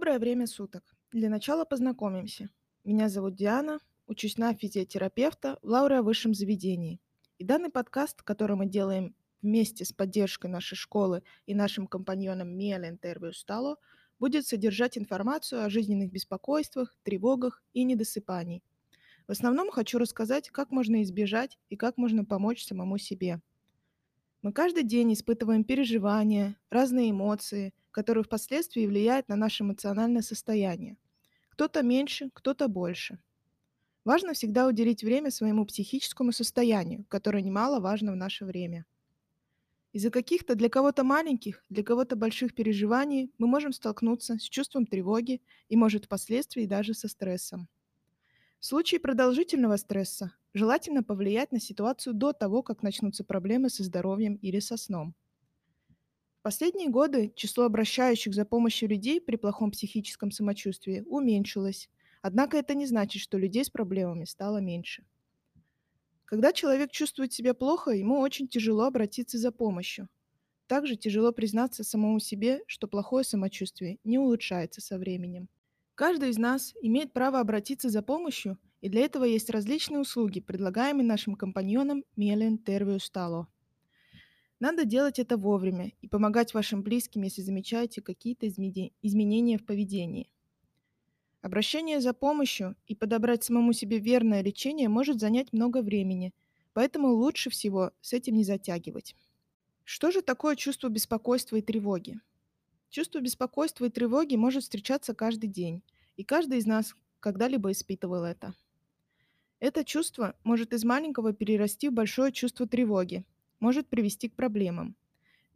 Доброе время суток. Для начала познакомимся. Меня зовут Диана, учусь на физиотерапевта в Лауре высшем заведении. И данный подкаст, который мы делаем вместе с поддержкой нашей школы и нашим компаньоном Миэлен Тервиу Стало, будет содержать информацию о жизненных беспокойствах, тревогах и недосыпании. В основном хочу рассказать, как можно избежать и как можно помочь самому себе. Мы каждый день испытываем переживания, разные эмоции, которые впоследствии влияют на наше эмоциональное состояние. Кто-то меньше, кто-то больше. Важно всегда уделить время своему психическому состоянию, которое немаловажно в наше время. Из-за каких-то для кого-то маленьких, для кого-то больших переживаний мы можем столкнуться с чувством тревоги и, может, впоследствии даже со стрессом. В случае продолжительного стресса желательно повлиять на ситуацию до того, как начнутся проблемы со здоровьем или со сном. Последние годы число обращающих за помощью людей при плохом психическом самочувствии уменьшилось, однако это не значит, что людей с проблемами стало меньше. Когда человек чувствует себя плохо, ему очень тяжело обратиться за помощью. Также тяжело признаться самому себе, что плохое самочувствие не улучшается со временем. Каждый из нас имеет право обратиться за помощью, и для этого есть различные услуги, предлагаемые нашим компаньонам Мелен Тервиу Стало. Надо делать это вовремя и помогать вашим близким, если замечаете какие-то изменения в поведении – Обращение за помощью и подобрать самому себе верное лечение может занять много времени, поэтому лучше всего с этим не затягивать. Что же такое чувство беспокойства и тревоги? Чувство беспокойства и тревоги может встречаться каждый день, и каждый из нас когда-либо испытывал это. Это чувство может из маленького перерасти в большое чувство тревоги, может привести к проблемам.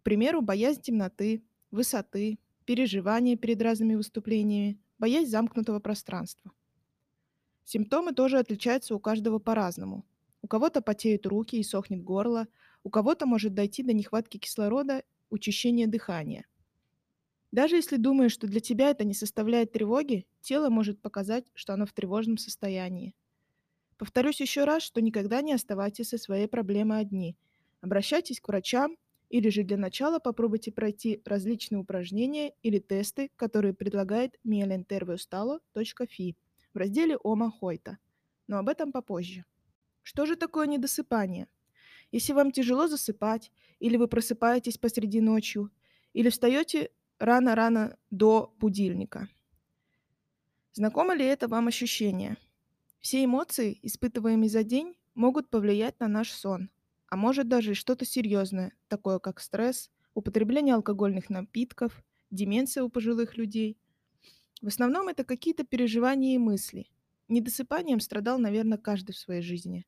К примеру, боязнь темноты, высоты, переживания перед разными выступлениями, боясь замкнутого пространства. Симптомы тоже отличаются у каждого по-разному. У кого-то потеют руки и сохнет горло, у кого-то может дойти до нехватки кислорода, учащения дыхания. Даже если думаешь, что для тебя это не составляет тревоги, тело может показать, что оно в тревожном состоянии. Повторюсь еще раз, что никогда не оставайтесь со своей проблемой одни. Обращайтесь к врачам или же для начала попробуйте пройти различные упражнения или тесты, которые предлагает mielenterviustalo.fi в разделе Ома Хойта. Но об этом попозже. Что же такое недосыпание? Если вам тяжело засыпать, или вы просыпаетесь посреди ночи, или встаете рано-рано до будильника. Знакомо ли это вам ощущение? Все эмоции, испытываемые за день, могут повлиять на наш сон – а может даже и что-то серьезное, такое как стресс, употребление алкогольных напитков, деменция у пожилых людей. В основном это какие-то переживания и мысли. Недосыпанием страдал, наверное, каждый в своей жизни.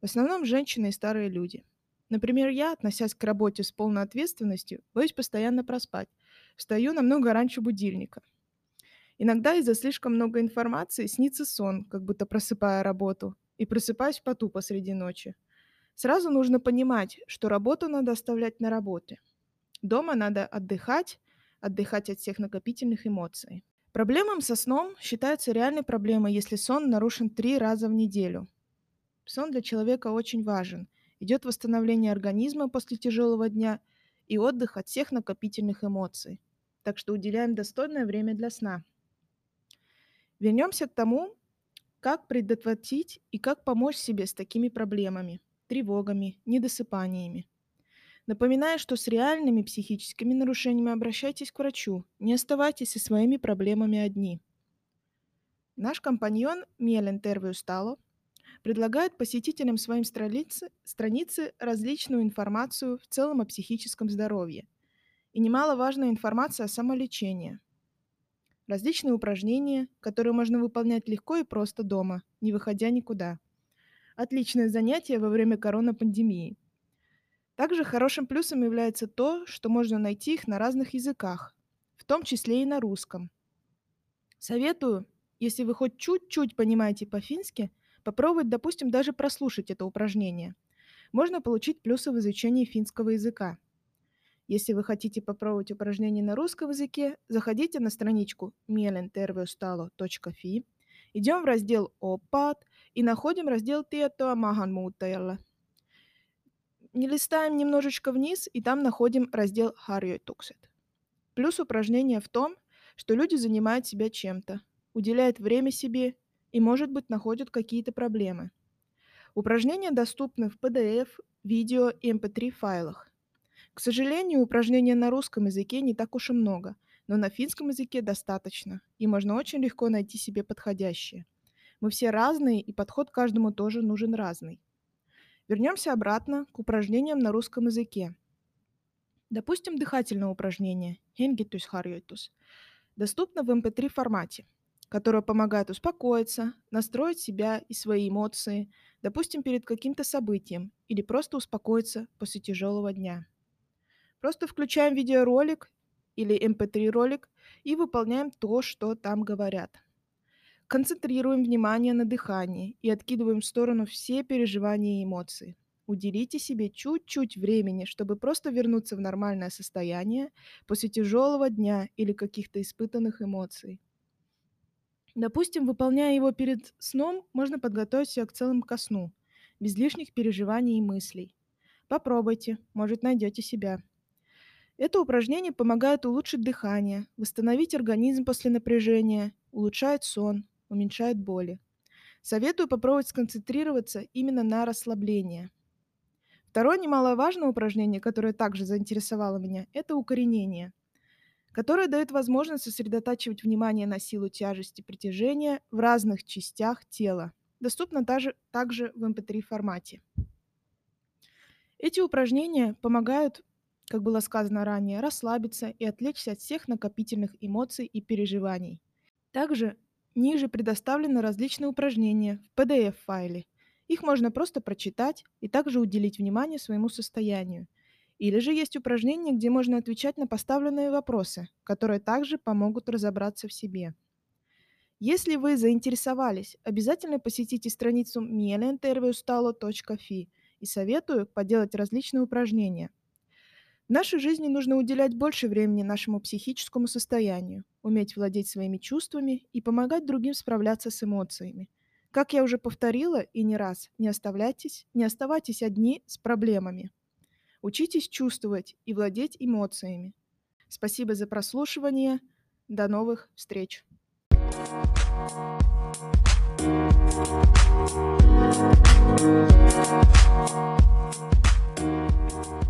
В основном женщины и старые люди. Например, я, относясь к работе с полной ответственностью, боюсь постоянно проспать. Встаю намного раньше будильника. Иногда из-за слишком много информации снится сон, как будто просыпая работу, и просыпаюсь в поту посреди ночи. Сразу нужно понимать, что работу надо оставлять на работе. Дома надо отдыхать, отдыхать от всех накопительных эмоций. Проблемам со сном считается реальной проблемой, если сон нарушен три раза в неделю. Сон для человека очень важен. Идет восстановление организма после тяжелого дня и отдых от всех накопительных эмоций. Так что уделяем достойное время для сна. Вернемся к тому, как предотвратить и как помочь себе с такими проблемами тревогами, недосыпаниями. Напоминаю, что с реальными психическими нарушениями обращайтесь к врачу, не оставайтесь со своими проблемами одни. Наш компаньон Мелен Тервиу Стало предлагает посетителям своим страницы, страницы различную информацию в целом о психическом здоровье и немаловажная информация о самолечении. Различные упражнения, которые можно выполнять легко и просто дома, не выходя никуда – Отличное занятие во время коронапандемии. Также хорошим плюсом является то, что можно найти их на разных языках, в том числе и на русском. Советую, если вы хоть чуть-чуть понимаете по-фински, попробовать, допустим, даже прослушать это упражнение. Можно получить плюсы в изучении финского языка. Если вы хотите попробовать упражнение на русском языке, заходите на страничку mielenterveystalo.fi Идем в раздел «Опат» и находим раздел «Tietoa maahanmuuttajalle». Не листаем немножечко вниз, и там находим раздел «Harjoitukset». Плюс упражнения в том, что люди занимают себя чем-то, уделяют время себе и, может быть, находят какие-то проблемы. Упражнения доступны в PDF, видео и MP3 эм файлах. К сожалению, упражнений на русском языке не так уж и много, но на финском языке достаточно, и можно очень легко найти себе подходящее. Мы все разные, и подход каждому тоже нужен разный. Вернемся обратно к упражнениям на русском языке. Допустим, дыхательное упражнение «Hengitys harjoitus» доступно в MP3 эм формате, которое помогает успокоиться, настроить себя и свои эмоции, допустим, перед каким-то событием или просто успокоиться после тяжелого дня. Просто включаем видеоролик или MP3 эм ролик и выполняем то, что там говорят. Концентрируем внимание на дыхании и откидываем в сторону все переживания и эмоции. Уделите себе чуть-чуть времени, чтобы просто вернуться в нормальное состояние после тяжелого дня или каких-то испытанных эмоций. Допустим, выполняя его перед сном, можно подготовить себя к целому ко сну, без лишних переживаний и мыслей. Попробуйте, может найдете себя. Это упражнение помогает улучшить дыхание, восстановить организм после напряжения, улучшает сон, уменьшает боли. Советую попробовать сконцентрироваться именно на расслаблении – Второе немаловажное упражнение, которое также заинтересовало меня, это укоренение, которое дает возможность сосредотачивать внимание на силу тяжести притяжения в разных частях тела. Доступно также, также в MP3 эм формате. Эти упражнения помогают, как было сказано ранее, расслабиться и отвлечься от всех накопительных эмоций и переживаний. Также ниже предоставлены различные упражнения в PDF-файле – их можно просто прочитать и также уделить внимание своему состоянию. Или же есть упражнения, где можно отвечать на поставленные вопросы, которые также помогут разобраться в себе. Если вы заинтересовались, обязательно посетите страницу mielinterviustalo.fi и советую поделать различные упражнения. В нашей жизни нужно уделять больше времени нашему психическому состоянию, уметь владеть своими чувствами и помогать другим справляться с эмоциями – как я уже повторила и не раз, не оставляйтесь, не оставайтесь одни с проблемами. Учитесь чувствовать и владеть эмоциями. Спасибо за прослушивание. До новых встреч. Thank you.